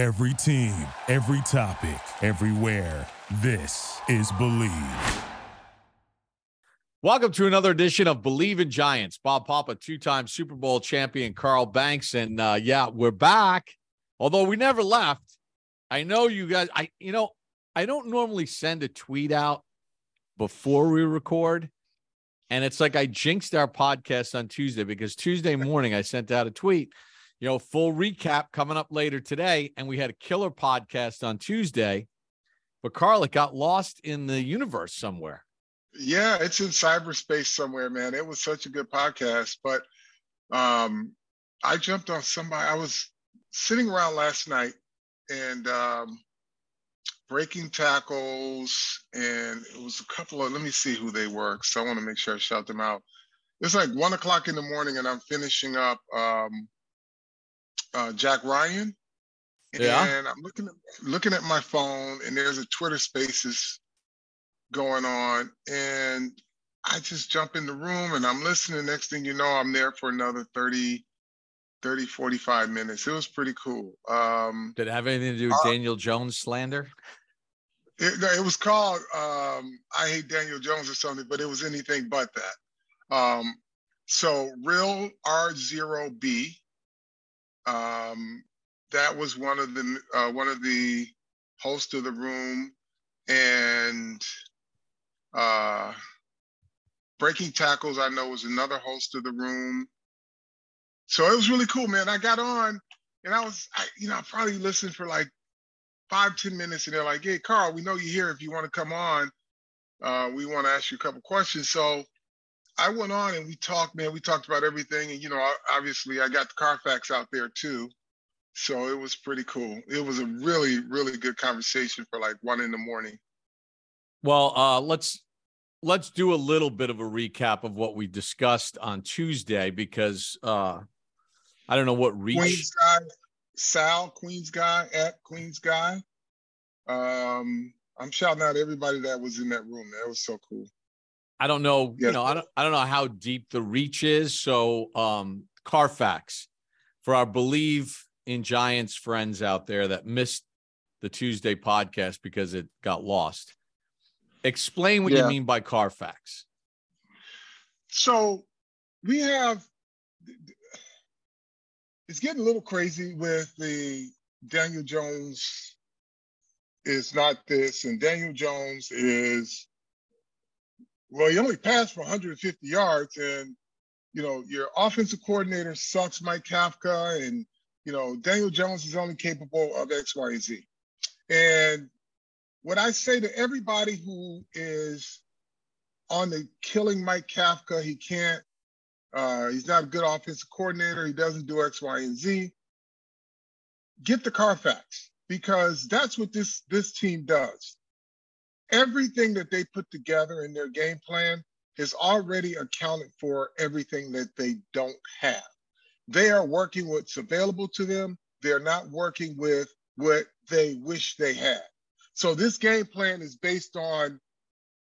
Every team, every topic, everywhere. This is Bleav. Welcome to another edition of Bleav in Giants. Bob Papa, two-time Super Bowl champion Carl Banks, and uh, yeah, we're back. Although we never left. I know you guys. I you know I don't normally send a tweet out before we record, and it's like I jinxed our podcast on Tuesday because Tuesday morning I sent out a tweet you know, full recap coming up later today. And we had a killer podcast on Tuesday, but Carl, it got lost in the universe somewhere. Yeah, it's in cyberspace somewhere, man. It was such a good podcast. But um, I jumped on somebody. I was sitting around last night and um, breaking tackles, and it was a couple of, let me see who they were, because I want to make sure I shout them out. It's like one o'clock in the morning, and I'm finishing up um, uh, Jack Ryan. Yeah. And I'm looking at looking at my phone, and there's a Twitter Spaces going on, and I just jump in the room and I'm listening. Next thing you know, I'm there for another 30, 30, 45 minutes. It was pretty cool. Um, Did it have anything to do with uh, Daniel Jones slander? It, it was called um, I Hate Daniel Jones or something, but it was anything but that. Um, so, Real R0B um, that was one of the uh, one of the hosts of the room, and uh, Breaking Tackles. I know was another host of the room. So it was really cool, man. I got on, and I was, I, you know, I probably listened for like five, ten minutes, and they're like, "Hey, Carl, we know you're here. If you want to come on, uh, we want to ask you a couple questions." So I went on and we talked, man. We talked about everything, and you know, obviously, I got the Carfax out there too, so it was pretty cool. It was a really, really good conversation for like one in the morning. Well, uh, let's let's do a little bit of a recap of what we discussed on Tuesday because uh, I don't know what reach. Queens guy, Sal, Queens guy at Queens guy. Um, I'm shouting out everybody that was in that room. That was so cool. I don't know, yes. you know, I don't I don't know how deep the reach is. So um Carfax for our Bleav in Giants friends out there that missed the Tuesday podcast because it got lost. Explain what yeah. you mean by Carfax. So we have it's getting a little crazy with the Daniel Jones is not this and Daniel Jones is well, he only passed for 150 yards, and you know your offensive coordinator sucks, Mike Kafka, and you know Daniel Jones is only capable of X, Y, and Z. And what I say to everybody who is on the killing Mike Kafka, he can't. Uh, he's not a good offensive coordinator. He doesn't do X, Y, and Z. Get the Carfax because that's what this this team does everything that they put together in their game plan is already accounted for everything that they don't have. They are working what's available to them. They're not working with what they wish they had. So this game plan is based on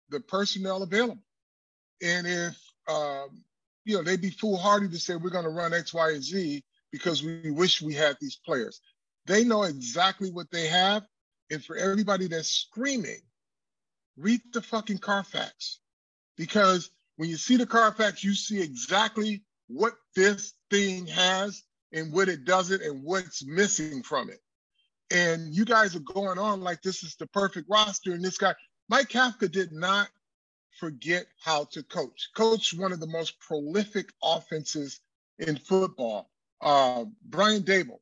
the personnel available. And if um, you know they'd be foolhardy to say we're going to run X, Y, and Z because we wish we had these players. They know exactly what they have. And for everybody that's screaming read the fucking Carfax. Because when you see the Carfax, you see exactly what this thing has and what it doesn't and what's missing from it. And you guys are going on like this is the perfect roster. And this guy, Mike Kafka did not forget how to coach. Coach one of the most prolific offenses in football. Uh, Brian Daboll,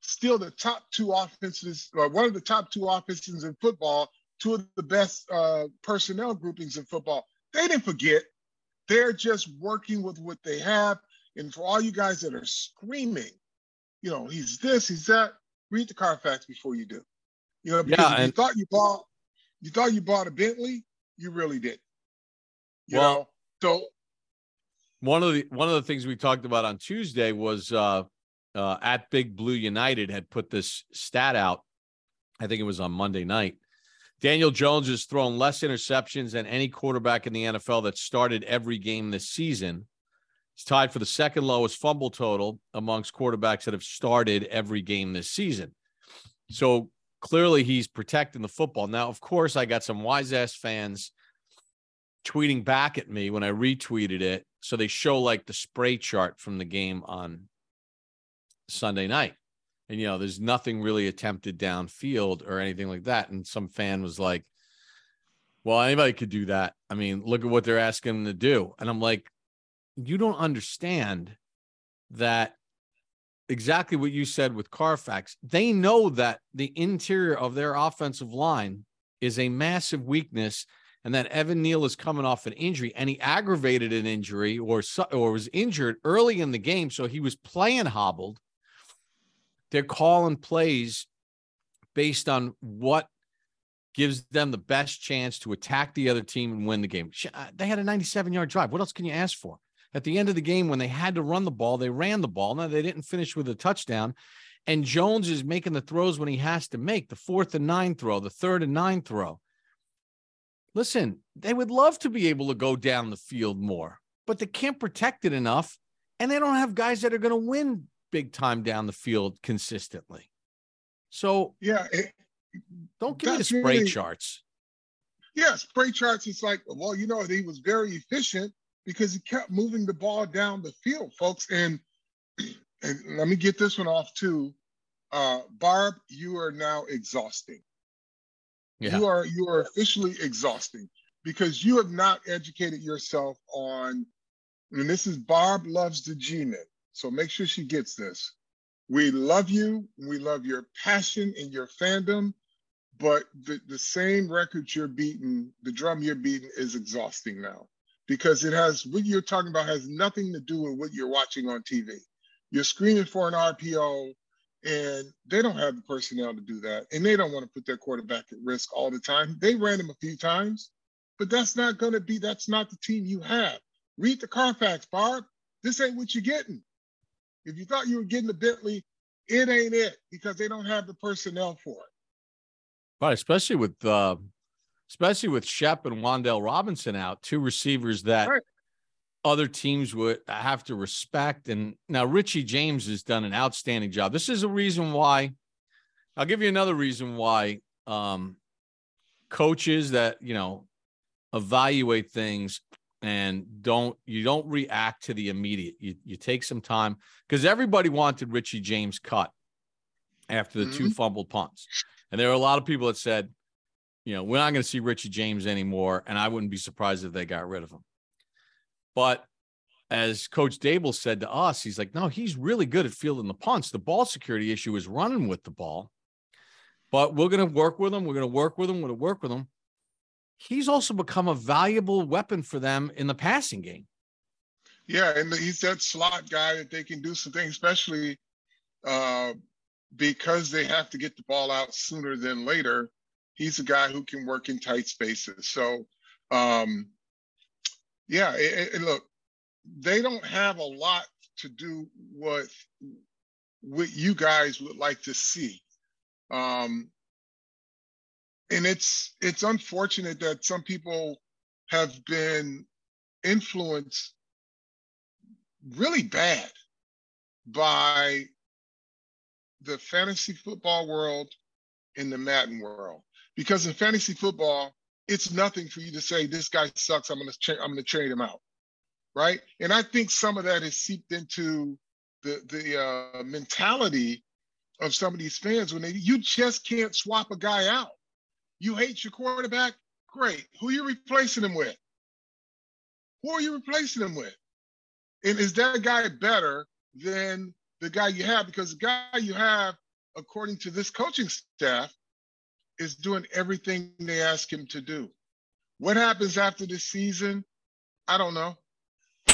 still the top two offenses, one of the top two offenses in football, two of the best uh, personnel groupings in football. They didn't forget. They're just working with what they have. And for all you guys that are screaming, you know, he's this, he's that, read the Carfax before you do. You know, because yeah, and- you thought you bought you thought you bought a Bentley, you really did. You well, know, so one of the one of the things we talked about on Tuesday was uh, uh, at Big Blue United had put this stat out. I think it was on Monday night Daniel Jones has thrown less interceptions than any quarterback in the NFL that started every game this season. He's tied for the second lowest fumble total amongst quarterbacks that have started every game this season. So clearly he's protecting the football. Now, of course, I got some wise ass fans tweeting back at me when I retweeted it. So they show like the spray chart from the game on Sunday night. And, you know, there's nothing really attempted downfield or anything like that. And some fan was like, well, anybody could do that. I mean, look at what they're asking them to do. And I'm like, you don't understand that exactly what you said with Carfax. They know that the interior of their offensive line is a massive weakness and that Evan Neal is coming off an injury and he aggravated an injury or or was injured early in the game so he was playing hobbled. They're calling plays based on what gives them the best chance to attack the other team and win the game. Uh, they had a 97 yard drive. What else can you ask for? At the end of the game, when they had to run the ball, they ran the ball. Now they didn't finish with a touchdown. And Jones is making the throws when he has to make the fourth and nine throw, the third and nine throw. Listen, they would love to be able to go down the field more, but they can't protect it enough. And they don't have guys that are going to win big time down the field consistently. So, yeah, it, don't give me the spray really, charts. Yeah, spray charts. It's like, well, you know, he was very efficient because he kept moving the ball down the field, folks. And, and let me get this one off too. Uh, Barb, you are now exhausting. Yeah. You are you are officially exhausting because you have not educated yourself on. And this is Barb loves the G-Men, so make sure she gets this. We love you. We love your passion and your fandom, but the, the same record you're beating, the drum you're beating is exhausting now because it has what you're talking about has nothing to do with what you're watching on TV. You're screaming for an RPO, and they don't have the personnel to do that, and they don't want to put their quarterback at risk all the time. They ran him a few times, but that's not going to be. That's not the team you have. Read the Carfax, Barb. This ain't what you're getting. If you thought you were getting the Bentley, it ain't it because they don't have the personnel for it. Right, especially with uh, especially with Shep and Wan'Dale Robinson out, two receivers that right. other teams would have to respect. And now Richie James has done an outstanding job. This is a reason why. I'll give you another reason why um, coaches that you know evaluate things and don't you don't react to the immediate. You you take some time because everybody wanted Richie James cut after the mm-hmm. two fumbled punts, and there were a lot of people that said you know, we're not going to see Richie James anymore, and I wouldn't be surprised if they got rid of him. But as Coach Daboll said to us, he's like, no, he's really good at fielding the punts. The ball security issue is running with the ball, but we're going to work with him. We're going to work with him. We're going to work with him. He's also become a valuable weapon for them in the passing game. Yeah, and he's that slot guy that they can do some things, especially uh, because they have to get the ball out sooner than later he's a guy who can work in tight spaces. So, um, yeah, it, it, look, they don't have a lot to do with what you guys would like to see. Um, and it's it's unfortunate that some people have been influenced really bad by the fantasy football world in the Madden world. Because in fantasy football, it's nothing for you to say this guy sucks. I'm gonna tra- I'm gonna trade him out, right? And I think some of that is seeped into the the uh, mentality of some of these fans when they you just can't swap a guy out. You hate your quarterback, great. Who are you replacing him with? Who are you replacing him with? And is that guy better than the guy you have? Because the guy you have, according to this coaching staff, is doing everything they ask him to do. What happens after this season? I don't know.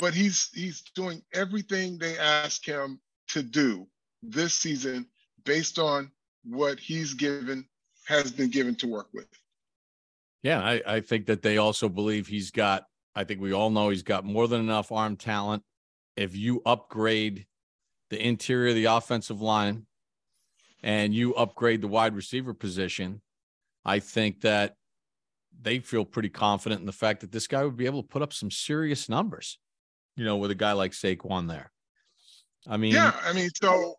But he's he's doing everything they ask him to do this season based on what he's given has been given to work with. Yeah, I, I think that they also believe he's got, I think we all know he's got more than enough arm talent. If you upgrade the interior of the offensive line and you upgrade the wide receiver position, I think that they feel pretty confident in the fact that this guy would be able to put up some serious numbers, you know, with a guy like Saquon there. I mean, yeah, I mean, so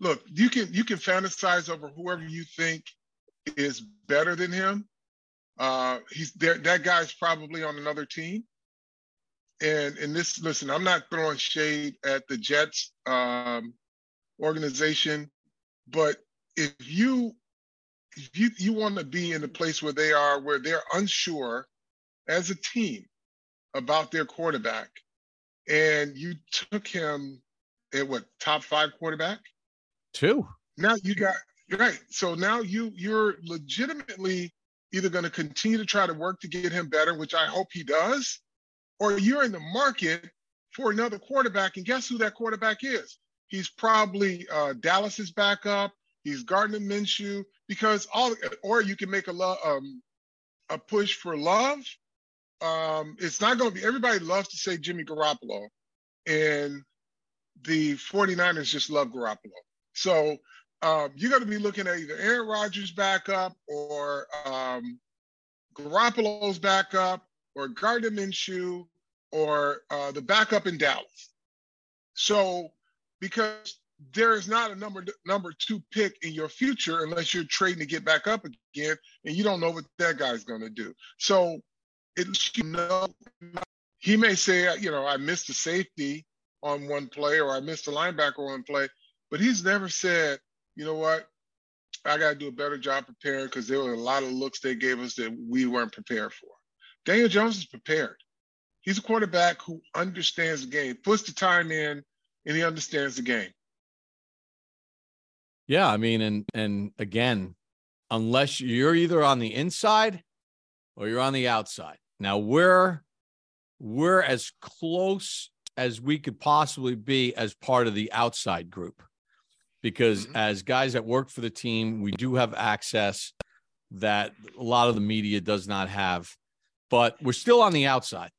look, you can you can fantasize over whoever you think is better than him. Uh, he's there. That guy's probably on another team. And and this, listen, I'm not throwing shade at the Jets um, organization, but if you if you you want to be in the place where they are, where they're unsure as a team about their quarterback, and you took him at what top five quarterback? Two. Now you got right. So now you you're legitimately either going to continue to try to work to get him better, which I hope he does, or you're in the market for another quarterback. And guess who that quarterback is? He's probably uh, Dallas's backup. He's Gardner Minshew because all, or you can make a lo- um, a push for love. Um, it's not going to be. Everybody loves to say Jimmy Garoppolo, and the 49ers just love Garoppolo. So um, you're going to be looking at either Aaron Rodgers backup or um, Garoppolo's backup or Gardner Minshew or uh, the backup in Dallas. So because there is not a number number two pick in your future unless you're trading to get back up again, and you don't know what that guy's going to do. So it you know he may say, you know, I missed a safety on one play or I missed a linebacker on one play, but he's never said, you know what, I got to do a better job preparing because there were a lot of looks they gave us that we weren't prepared for. Daniel Jones is prepared. He's a quarterback who understands the game, puts the time in, and he understands the game. Yeah, I mean, and and again, unless you're either on the inside or you're on the outside. Now we're we're as close as we could possibly be as part of the outside group because mm-hmm. as guys that work for the team, we do have access that a lot of the media does not have, but we're still on the outside.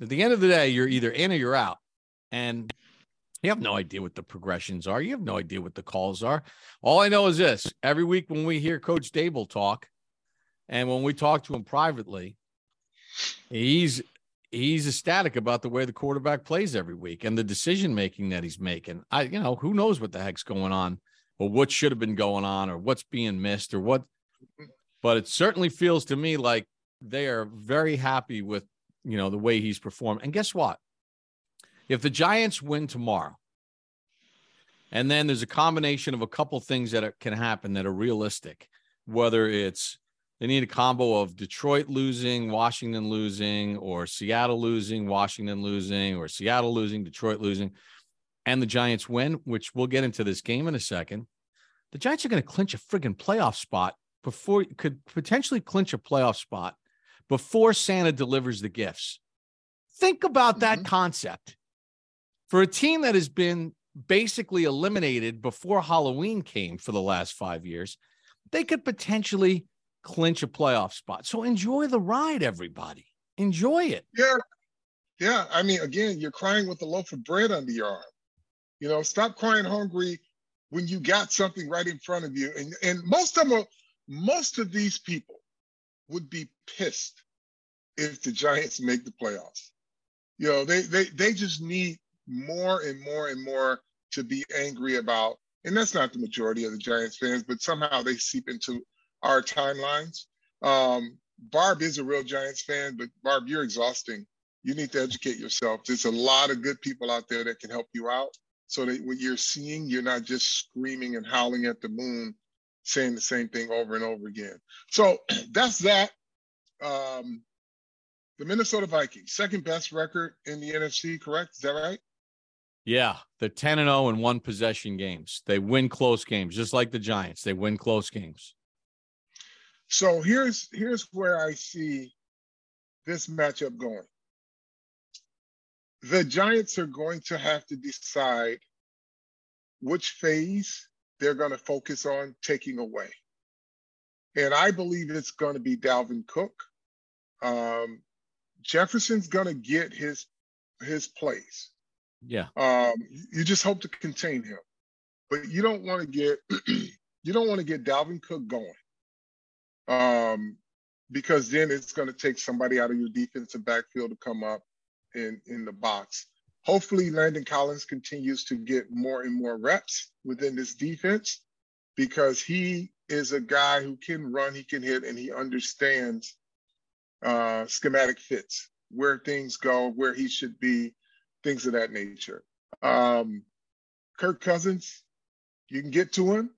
At the end of the day, you're either in or you're out. And you have no idea what the progressions are. You have no idea what the calls are. All I know is this every week when we hear Coach Daboll talk, and when we talk to him privately, he's he's ecstatic about the way the quarterback plays every week and the decision making that he's making. I, you know, who knows what the heck's going on or what should have been going on or what's being missed or what, but it certainly feels to me like they are very happy with, you know, the way he's performed. And guess what? If the Giants win tomorrow, and then there's a combination of a couple things that are, can happen that are realistic, whether it's they need a combo of Detroit losing, Washington losing, or Seattle losing, Washington losing, or Seattle losing, Detroit losing, and the Giants win, which we'll get into this game in a second. The Giants are going to clinch a friggin' playoff spot before could potentially clinch a playoff spot before Santa delivers the gifts. Think about that mm-hmm. concept. For a team that has been basically eliminated before Halloween came for the last five years, they could potentially clinch a playoff spot. So enjoy the ride, everybody. Enjoy it. Yeah. Yeah. I mean, again, you're crying with a loaf of bread under your arm. You know, stop crying hungry when you got something right in front of you. And and most of them, most of these people would be pissed if the Giants make the playoffs. You know, they they they just need more and more and more to be angry about. And that's not the majority of the Giants fans, but somehow they seep into our timelines. Um, Barb is a real Giants fan, but Barb, you're exhausting. You need to educate yourself. There's a lot of good people out there that can help you out so that what you're seeing, you're not just screaming and howling at the moon, saying the same thing over and over again. So that's that. Um, the Minnesota Vikings, second best record in the NFC, correct? Is that right? Yeah, they're 10 and 0 in one possession games. They win close games, just like the Giants. They win close games. So here's here's where I see this matchup going. The Giants are going to have to decide which phase they're going to focus on taking away. And I believe it's going to be Dalvin Cook. Um, Jefferson's going to get his his place. Yeah. Um, you just hope to contain him, but you don't want to get you don't want to get Dalvin Cook going um, because then it's going to take somebody out of your defensive backfield to come up in in the box. hopefully Landon Collins continues to get more and more reps within this defense because he is a guy who can run, he can hit, and he understands uh, schematic fits, where things go, where he should be, things of that nature. Um, Kirk Cousins, you can get to him,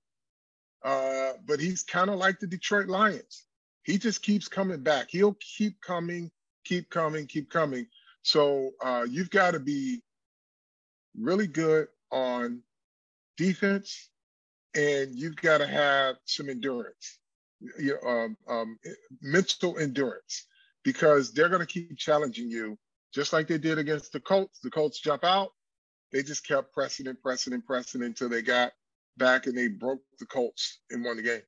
uh, but he's kind of like the Detroit Lions. He just keeps coming back. He'll keep coming, keep coming, keep coming. So uh, you've got to be really good on defense, and you've got to have some endurance, you know, um, um, mental endurance, because they're going to keep challenging you, just like they did against the Colts. The Colts jump out, they just kept pressing and pressing and pressing until they got back and they broke the Colts and won the game.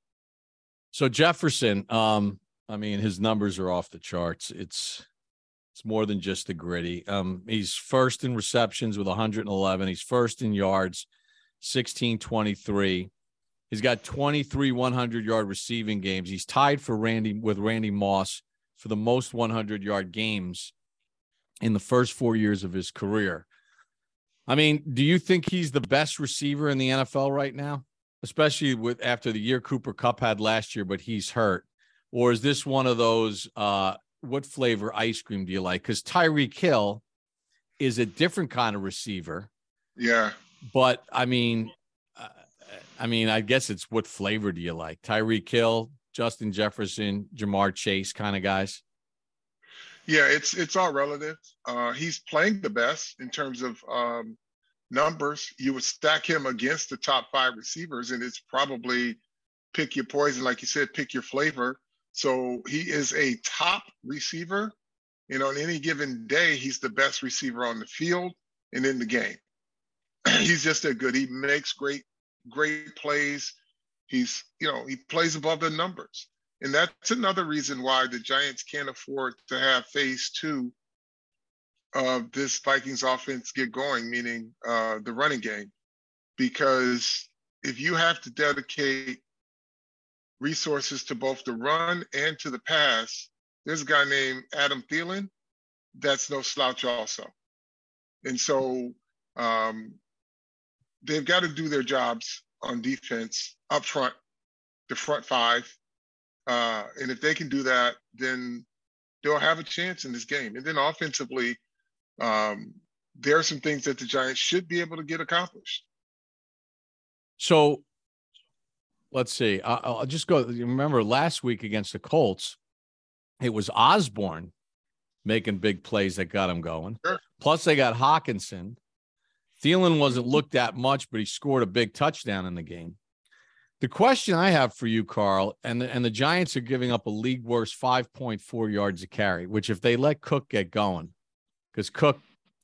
So Jefferson, um, I mean, his numbers are off the charts. It's it's more than just the Griddy. Um, he's first in receptions with 111. He's first in yards, 1623. He's got 23 100 yard receiving games. He's tied for Randy with Randy Moss for the most 100 yard games in the first four years of his career. I mean, do you think he's the best receiver in the NFL right now, especially with after the year Cooper Kupp had last year, but he's hurt? Or is this one of those uh, what flavor ice cream do you like? Because Tyreek Hill is a different kind of receiver. Yeah. But I mean, uh, I mean, I guess it's what flavor do you like? Tyreek Hill, Justin Jefferson, Ja'Marr Chase kind of guys. Yeah, it's it's all relative. Uh, he's playing the best in terms of um, numbers. You would stack him against the top five receivers, and it's probably pick your poison, like you said, pick your flavor. So he is a top receiver. And on any given day, he's the best receiver on the field and in the game. he's just that good. He makes great, great plays. He's, you know, he plays above the numbers. And that's another reason why the Giants can't afford to have phase two of this Vikings offense get going, meaning uh, the running game. Because if you have to dedicate resources to both the run and to the pass. There's a guy named Adam Thielen that's no slouch also. And so um, they've got to do their jobs on defense up front, the front five. Uh, and if they can do that, then they'll have a chance in this game. And then offensively, um, there are some things that the Giants should be able to get accomplished. So let's see. I'll, I'll just go. Remember last week against the Colts, it was Osborn making big plays that got him going. Sure. Plus, they got Hockenson. Thielen wasn't looked at much, but he scored a big touchdown in the game. The question I have for you, Carl, and the, and the Giants are giving up a league worst 5.4 yards a carry, which if they let Cook get going, because Cook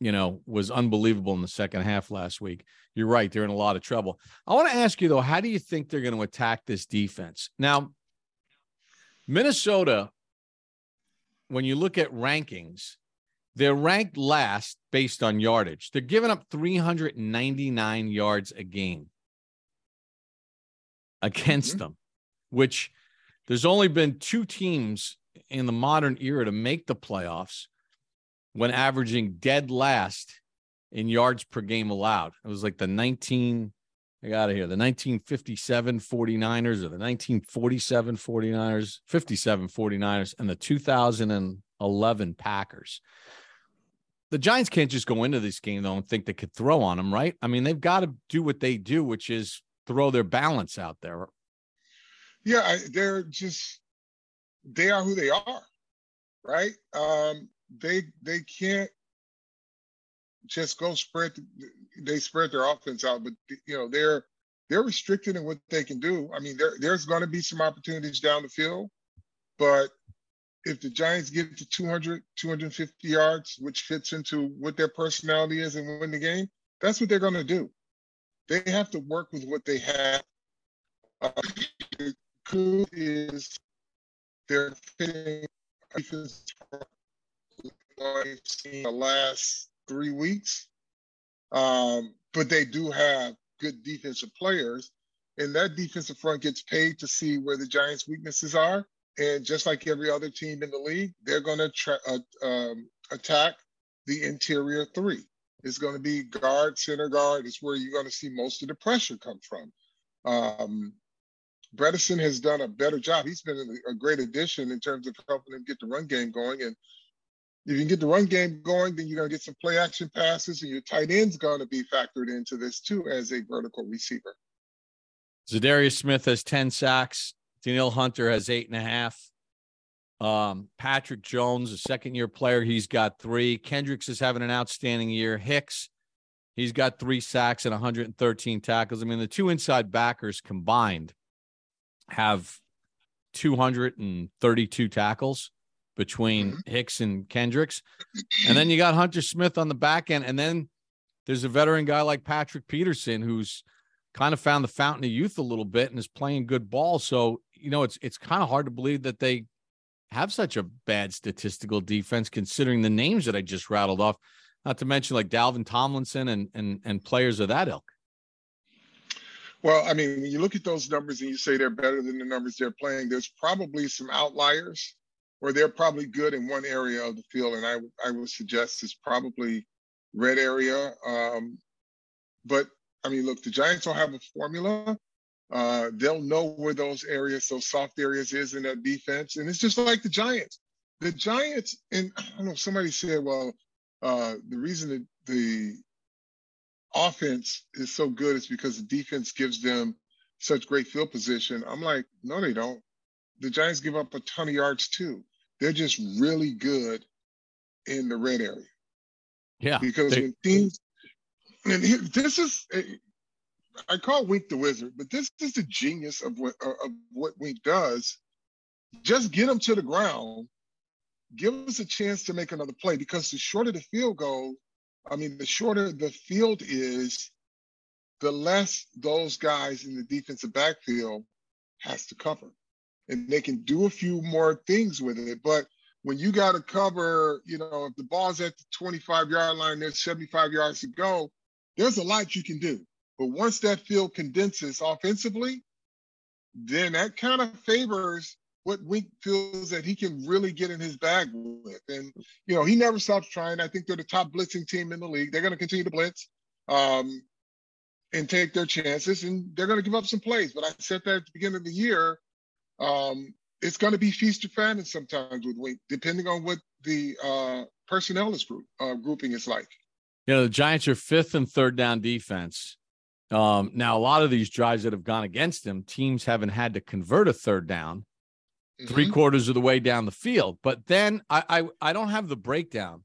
you know, was unbelievable in the second half last week. You're right; they're in a lot of trouble. I want to ask you though, how do you think they're going to attack this defense? Now, Minnesota, when you look at rankings, they're ranked last based on yardage. They're giving up 399 yards a game against mm-hmm. them, which there's only been two teams in the modern era to make the playoffs when averaging dead last in yards per game allowed. It was like the 19, I got it here, the 1957 49ers or the 1947 49ers, 57 49ers, and the 2011 Packers. The Giants can't just go into this game though and think they could throw on them, right? I mean, they've got to do what they do, which is throw their balance out there. Yeah, they're just they are who they are, right? Um, they they can't just go spread. They spread their offense out, but you know they're they're restricted in what they can do. I mean, there there's going to be some opportunities down the field, but if the Giants get to 200, 250 yards, which fits into what their personality is and win the game, that's what they're going to do. They have to work with what they have. Uh, good is they're fitting defense I've seen the last three weeks. Um, but they do have good defensive players, and that defensive front gets paid to see where the Giants' weaknesses are. And just like every other team in the league, they're going to tra- uh, um, attack the interior three. Is going to be guard, center guard. It's where you're going to see most of the pressure come from. Um, Bredeson has done a better job. He's been a great addition in terms of helping them get the run game going. And if you can get the run game going, then you're going to get some play action passes, and your tight end's going to be factored into this too as a vertical receiver. Za'Darius Smith has 10 sacks. Danielle Hunter has eight and a half. Um, Patrick Jones, a second year player, he's got three. Kendricks is having an outstanding year. Hicks, he's got three sacks and 113 tackles. I mean, the two inside backers combined have 232 tackles between mm-hmm. Hicks and Kendricks. And then you got Hunter Smith on the back end. And then there's a veteran guy like Patrick Peterson who's kind of found the fountain of youth a little bit and is playing good ball. So, you know, it's it's kind of hard to believe that they have such a bad statistical defense considering the names that I just rattled off, not to mention like Dalvin Tomlinson and and and players of that ilk. Well, I mean, when you look at those numbers and you say they're better than the numbers they're playing, there's probably some outliers or they're probably good in one area of the field. And I, I would suggest it's probably red area. Um, but I mean, look, the Giants don't have a formula. Uh, they'll know where those areas, those soft areas is in that defense. And it's just like the Giants. The Giants, and I don't know, somebody said, well, uh, the reason that the offense is so good is because the defense gives them such great field position. I'm like, no, they don't. The Giants give up a ton of yards too. They're just really good in the red area. Yeah. Because they, when teams, and this is, eh, I call Wink the wizard, but this is the genius of what uh, of what Wink does. Just get them to the ground, give us a chance to make another play because the shorter the field goal, I mean, the shorter the field is, the less those guys in the defensive backfield has to cover. And they can do a few more things with it. But when you got to cover, you know, if the ball's at the 25 yard line, there's 75 yards to go, there's a lot you can do. But once that field condenses offensively, then that kind of favors what Wink feels that he can really get in his bag with. And, you know, he never stops trying. I think they're the top blitzing team in the league. They're going to continue to blitz um, and take their chances, and they're going to give up some plays. But I said that at the beginning of the year. Um, it's going to be feast or famine sometimes with Wink, depending on what the uh, personnel is group, uh, grouping is like. You know, the Giants are fifth and third down defense. Um, now, a lot of these drives that have gone against them, teams haven't had to convert a third down mm-hmm. three quarters of the way down the field. But then I, I I don't have the breakdown.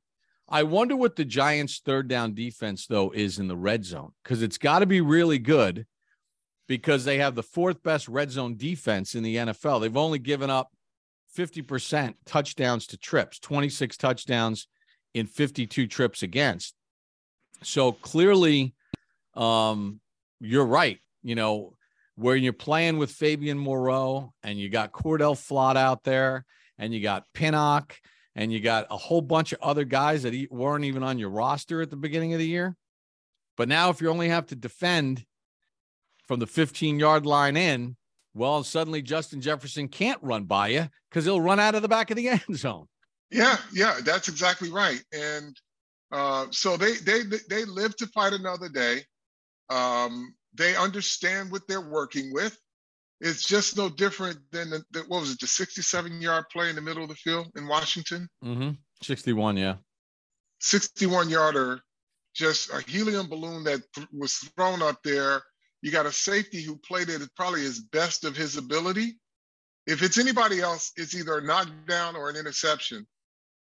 I wonder what the Giants' third down defense though is in the red zone because it's got to be really good because they have the fourth best red zone defense in the NFL. They've only given up 50% touchdowns to trips, 26 touchdowns in 52 trips against. So clearly, um, you're right. You know, where you're playing with Fabian Moreau and you got Cor'Dale Flott out there and you got Pinnock and you got a whole bunch of other guys that weren't even on your roster at the beginning of the year. But now, if you only have to defend from the 15 yard line in, well, suddenly Justin Jefferson can't run by you because he'll run out of the back of the end zone. Yeah, yeah, that's exactly right. And uh, so they they they live to fight another day. Um, they understand what they're working with. It's just no different than the, the, what was it, the 67 yard play in the middle of the field in Washington? Mm-hmm. 61, yeah. 61 yarder, just a helium balloon that th- was thrown up there. You got a safety who played it probably as best of his ability. If it's anybody else, it's either a knockdown or an interception.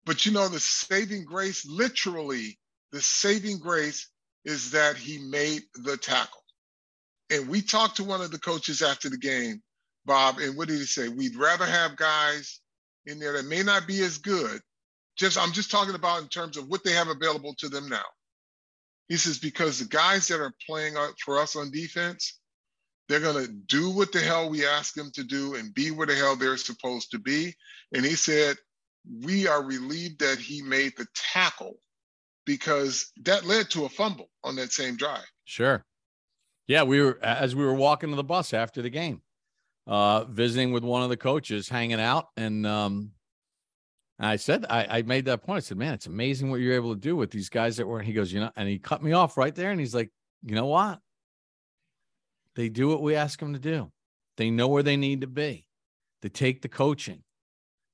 But you know, the saving grace, literally, the saving grace is that he made the tackle. And we talked to one of the coaches after the game, Bob, and what did he say? We'd rather have guys in there that may not be as good. Just I'm just talking about in terms of what they have available to them now. He says because the guys that are playing for us on defense, they're going to do what the hell we ask them to do and be where the hell they're supposed to be. And he said, we are relieved that he made the tackle because that led to a fumble on that same drive. Sure. Yeah, we were as we were walking to the bus after the game, uh, visiting with one of the coaches, hanging out, and um, I said, I, I made that point. I said, man, it's amazing what you're able to do with these guys that were. He goes, you know, and he cut me off right there. And he's like, you know what? They do what we ask them to do. They know where they need to be. They take the coaching,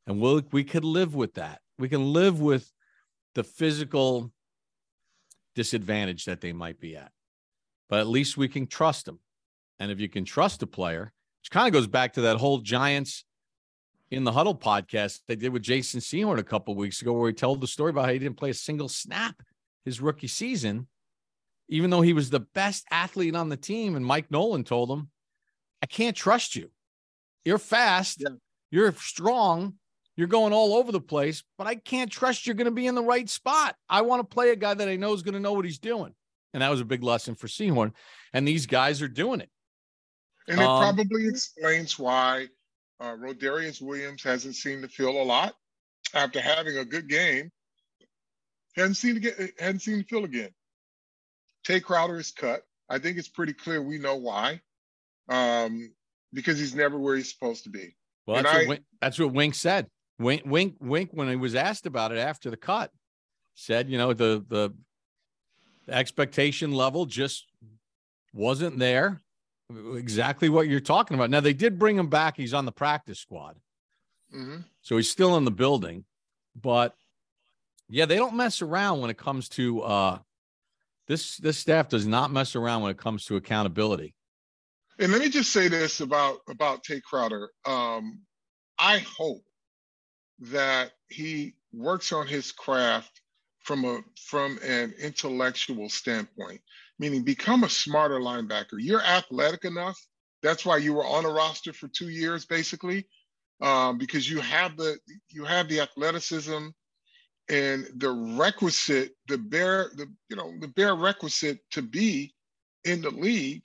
and we'll we could live with that. We can live with the physical disadvantage that they might be at, but at least we can trust them. And if you can trust a player, which kind of goes back to that whole Giants in the huddle podcast they did with Jason Sehorn a couple weeks ago, where he told the story about how he didn't play a single snap his rookie season, even though he was the best athlete on the team. And Mike Nolan told him, I can't trust you. You're fast, yeah. you're strong, you're going all over the place, but I can't trust you're going to be in the right spot. I want to play a guy that I know is going to know what he's doing. And that was a big lesson for Sehorn. And these guys are doing it. And it um, probably explains why uh, Rodarius Williams hasn't seemed to feel a lot after having a good game. Hadn't seen to get hadn't seen to feel again. Tae Crowder is cut. I think it's pretty clear we know why. Um, because he's never where he's supposed to be. Well, that's, I, what Wink, that's what Wink said. Wink, Wink, Wink, when he was asked about it after the cut, said, you know, the the, expectation level just wasn't there exactly what you're talking about. Now they did bring him back. He's on the practice squad, mm-hmm. so he's still in the building. But yeah, they don't mess around when it comes to uh, this. This staff does not mess around when it comes to accountability. And let me just say this about about Tae Crowder. Um, I hope that he works on his craft from a from an intellectual standpoint meaning become a smarter linebacker. You're athletic enough. That's why you were on a roster for two years, basically, um, because you have the you have the athleticism and the requisite, the bare, the you know, the bare requisite to be in the league.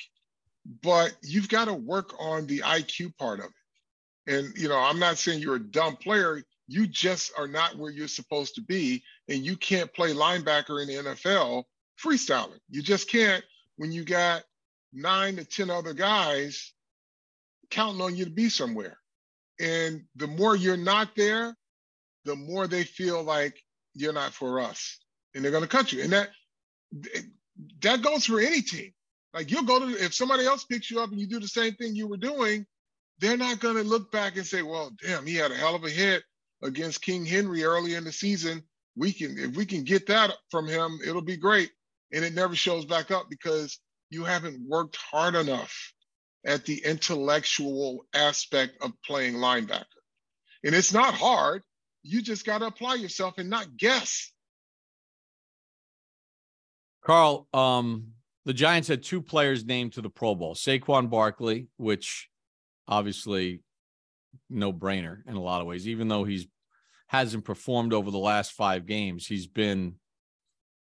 But you've got to work on the IQ part of it. And you know, I'm not saying you're a dumb player. You just are not where you're supposed to be, and you can't play linebacker in the NFL freestyling. You just can't when you got nine to 10 other guys counting on you to be somewhere. And the more you're not there, the more they feel like you're not for us and they're going to cut you. And that, that goes for any team. Like you'll go to, if somebody else picks you up and you do the same thing you were doing, they're not going to look back and say, well, damn, he had a hell of a hit against King Henry early in the season. We can, if we can get that from him, it'll be great and it never shows back up because you haven't worked hard enough at the intellectual aspect of playing linebacker. And it's not hard. You just got to apply yourself and not guess. Carl, um, the Giants had two players named to the Pro Bowl Saquon Barkley, which obviously no brainer in a lot of ways, even though he's hasn't performed over the last five games. He's been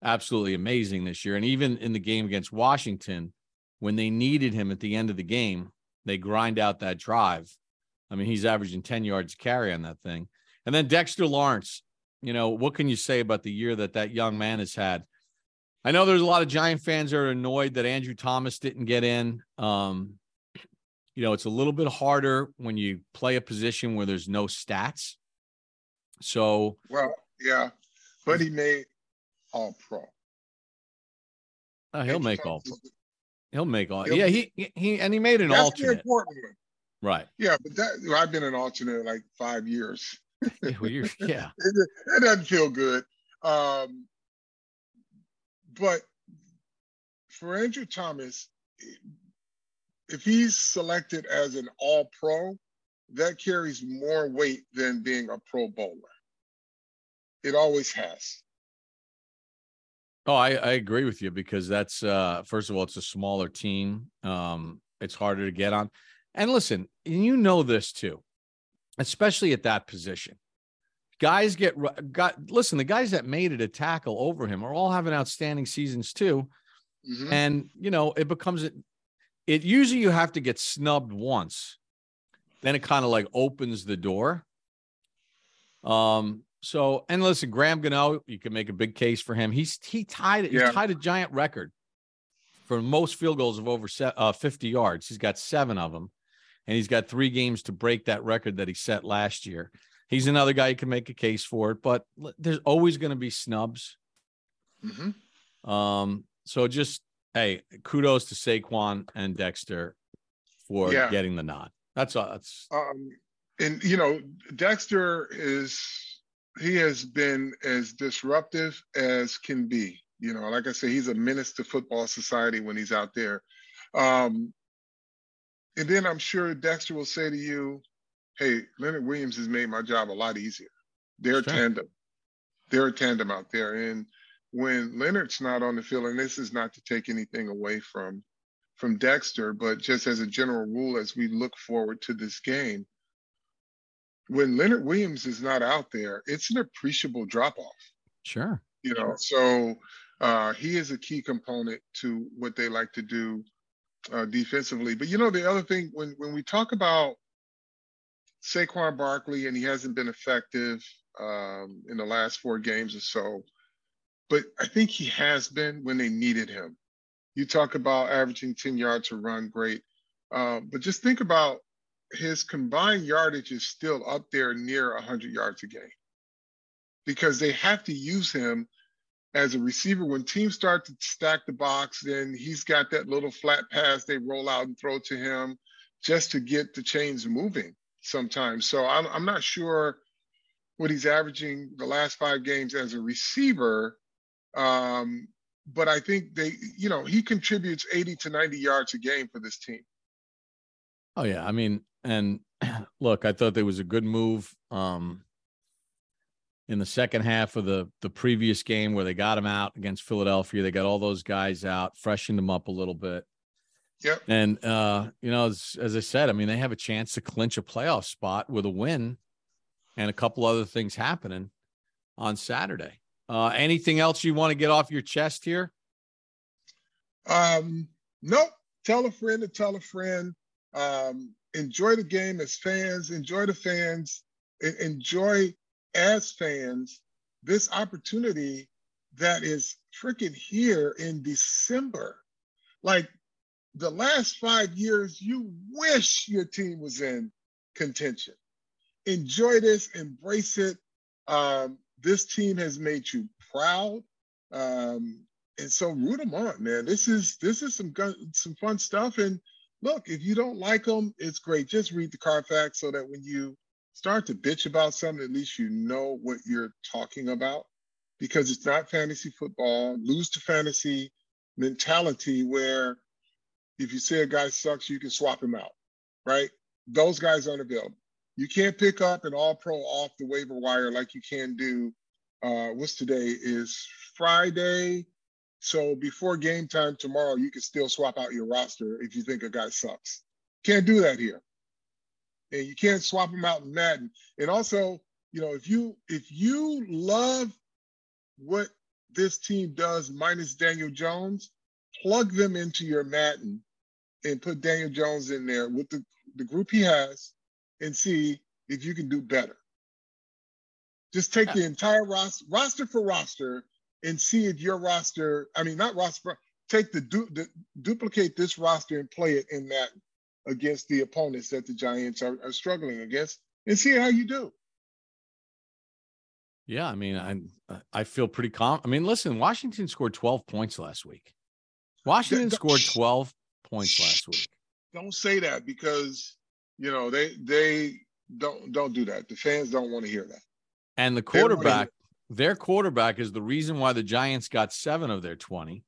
absolutely amazing this year. And even in the game against Washington, when they needed him at the end of the game, they grind out that drive. I mean, he's averaging 10 yards carry on that thing. And then Dexter Lawrence, you know, what can you say about the year that that young man has had? I know there's a lot of Giant fans that are annoyed that Andrew Thomas didn't get in. Um, you know, it's a little bit harder when you play a position where there's no stats. So, well, yeah, but he made all pro. Oh, he'll make all pro. He'll make all. yeah, he he and he made an alternate. Right. Yeah, but that I've been an alternate like five years. well, yeah. it, it, doesn't feel good. Um, but for Andrew Thomas, if he's selected as an all pro, that carries more weight than being a pro bowler. It always has. Oh, I, I agree with you because that's uh first of all, it's a smaller team. Um, it's harder to get on. And listen, you know this too, especially at that position. Guys get got listen, the guys that made it a tackle over him are all having outstanding seasons too. Mm-hmm. And you know, it becomes it, it usually you have to get snubbed once, then it kind of like opens the door. Um, so, and listen, Graham Gano, you can make a big case for him. He's he tied it. He's yeah. tied a giant record for most field goals of over uh, 50 yards. He's got seven of them, and he's got three games to break that record that he set last year. He's another guy you can make a case for it, but there's always going to be snubs. Mm-hmm. Um, so just hey, kudos to Saquon and Dexter for Yeah. getting the nod. That's all. That's Um, and you know, Dexter is he has been as disruptive as can be. You know, like I say, he's a menace to football society when he's out there. Um, and then I'm sure Dexter will say to you, "Hey, Leonard Williams has made my job a lot easier. They're tandem. They're a tandem out there." And when Leonard's not on the field, and this is not to take anything away from from Dexter, but just as a general rule, as we look forward to this game, when Leonard Williams is not out there, it's an appreciable drop off. sure. You know, so uh, he is a key component to what they like to do uh, defensively. But you know, the other thing when when we talk about Saquon Barkley and he hasn't been effective um, in the last four games or so, but I think he has been when they needed him. You talk about averaging 10 yards a run, great. Um, but just think about his combined yardage is still up there near 100 yards a game because they have to use him as a receiver. When teams start to stack the box, then he's got that little flat pass they roll out and throw to him just to get the chains moving sometimes. So I'm, I'm not sure what he's averaging the last five games as a receiver. Um, but I think they, you know, he contributes 80 to 90 yards a game for this team. Oh yeah, I mean, and look, I thought there was a good move um in the second half of the the previous game where they got him out against Philadelphia. They got all those guys out, freshened them up a little bit. Yep. And uh, you know, as, as I said, I mean, they have a chance to clinch a playoff spot with a win and a couple other things happening on Saturday. Uh, anything else you want to get off your chest here? Um, nope. Tell a friend to tell a friend. Um, enjoy the game as fans. Enjoy the fans. Enjoy as fans this opportunity that is freaking here in December. Like the last five years, you wish your team was in contention. Enjoy this, embrace it. Um, this team has made you proud. Um, and so root them on, man. This is this is some gun, some fun stuff. And look, if you don't like them, it's great. Just read the Carfax so that when you start to bitch about something, at least you know what you're talking about. Because it's not fantasy football. Lose to fantasy mentality where if you say a guy sucks, you can swap him out, right? Those guys aren't available. You can't pick up an all pro off the waiver wire like you can do. Uh, what's today? Is Friday. So before game time tomorrow, you can still swap out your roster if you think a guy sucks. Can't do that here. And you can't swap him out in Madden. And also, you know, if you if you love what this team does minus Daniel Jones, plug them into your Madden and put Daniel Jones in there with the, the group he has and see if you can do better. Just take the entire roster, roster for roster, and see if your roster, I mean, not roster, take the, du- the duplicate this roster and play it in that against the opponents that the Giants are, are struggling against and see how you do. Yeah, I mean, I I feel pretty calm. I mean, listen, Washington scored 12 points last week. Washington the- scored 12 points last week. Don't say that because you know they they don't don't do that. The fans don't want to hear that. And the They don't wanna quarterback, their quarterback is the reason why the Giants got seven of their 20.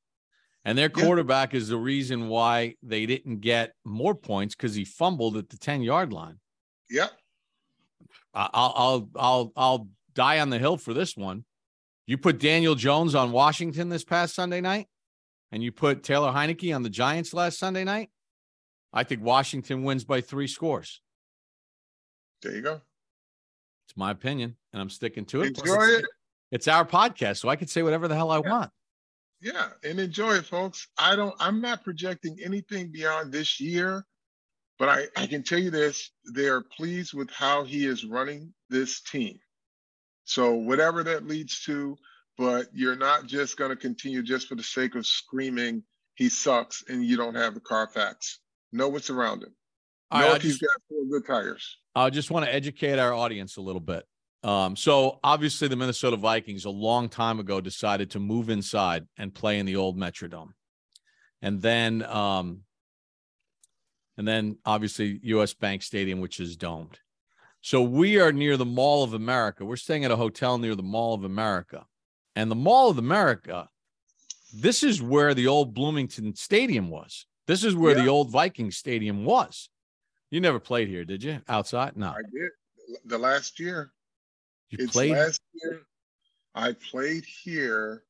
And their Yeah. quarterback is the reason why they didn't get more points because he fumbled at the 10 yard line. Yep. I- I'll, I'll, I'll, I'll die on the hill for this one. You put Daniel Jones on Washington this past Sunday night, and you put Taylor Heinicke on the Giants last Sunday night. I think Washington wins by three scores. There you go. It's my opinion, and I'm sticking to it. Enjoy it's- it. It's our podcast, so I can say whatever the hell I Yeah. want. Yeah, and enjoy it, folks. I don't. I'm not projecting anything beyond this year, but I I can tell you this: they are pleased with how he is running this team. So whatever that leads to, but you're not just going to continue just for the sake of screaming he sucks and you don't have the Carfax. Know what's around him. All right, I Milwaukee's just, got four good tires. I just want to educate our audience a little bit. Um, so obviously the Minnesota Vikings a long time ago decided to move inside and play in the old Metrodome. And then um, and then obviously US Bank Stadium, which is domed. So we are near the Mall of America. We're staying at a hotel near the Mall of America. And the Mall of America, this is where the old Bloomington Stadium was. This is where Yeah. the old Viking Stadium was. You never played here, did you? Outside? No. I did the last year. You it's played. last year. I played here.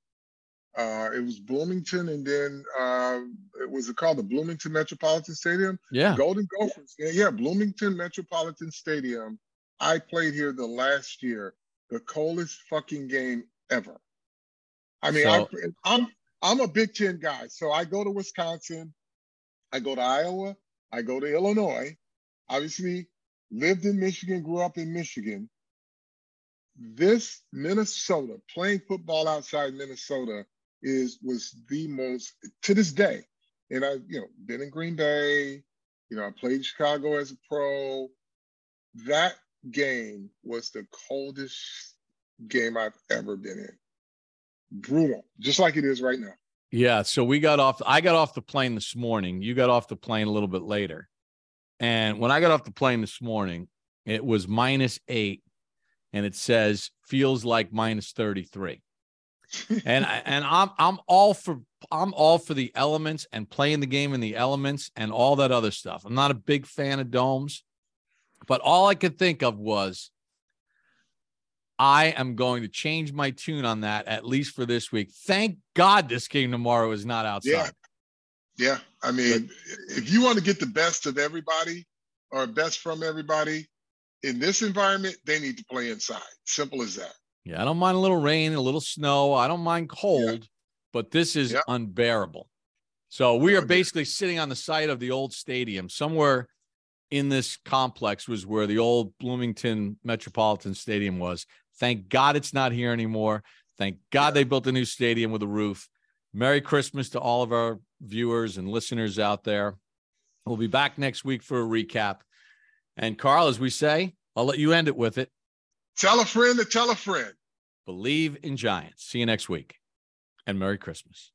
Uh, it was Bloomington, and then uh, it was it called the Bloomington Metropolitan Stadium. yeah. Golden Gophers. Yeah, yeah, Bloomington Metropolitan Stadium. I played here the last year. The coldest fucking game ever. I mean, So- I, I'm I'm a Big Ten guy, so I go to Wisconsin, I go to Iowa, I go to Illinois. Obviously, lived in Michigan, grew up in Michigan. This Minnesota playing football outside Minnesota is was the most to this day. And I've, you know, been in Green Bay, you know, I played Chicago as a pro. That game was the coldest game I've ever been in. Brutal, just like it is right now. Yeah. So we got off, I got off the plane this morning. You got off the plane a little bit later. And when I got off the plane this morning, it was minus eight and it says feels like minus 33. and I- and I'm I'm all for I'm all for the elements and playing the game in the elements and all that other stuff. I'm not a big fan of domes, but all I could think of was I am going to change my tune on that at least for this week. Thank God this game tomorrow is not outside. Yeah. Yeah, I mean, if you want to get the best of everybody or best from everybody in this environment, they need to play inside. Simple as that. Yeah, I don't mind a little rain, a little snow. I don't mind cold, but this is Yeah. unbearable. So we are basically sitting on the site of the old stadium. Somewhere in this complex was where the old Bloomington Metropolitan Stadium was. Thank God it's not here anymore. Thank God they built a new stadium with a roof. Merry Christmas to all of our viewers and listeners out there. We'll be back next week for a recap. And Carl, as we say, I'll let you end it with it. Tell a friend to tell a friend. Bleav in Giants. See you next week. And Merry Christmas.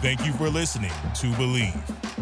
Thank you for listening to Bleav.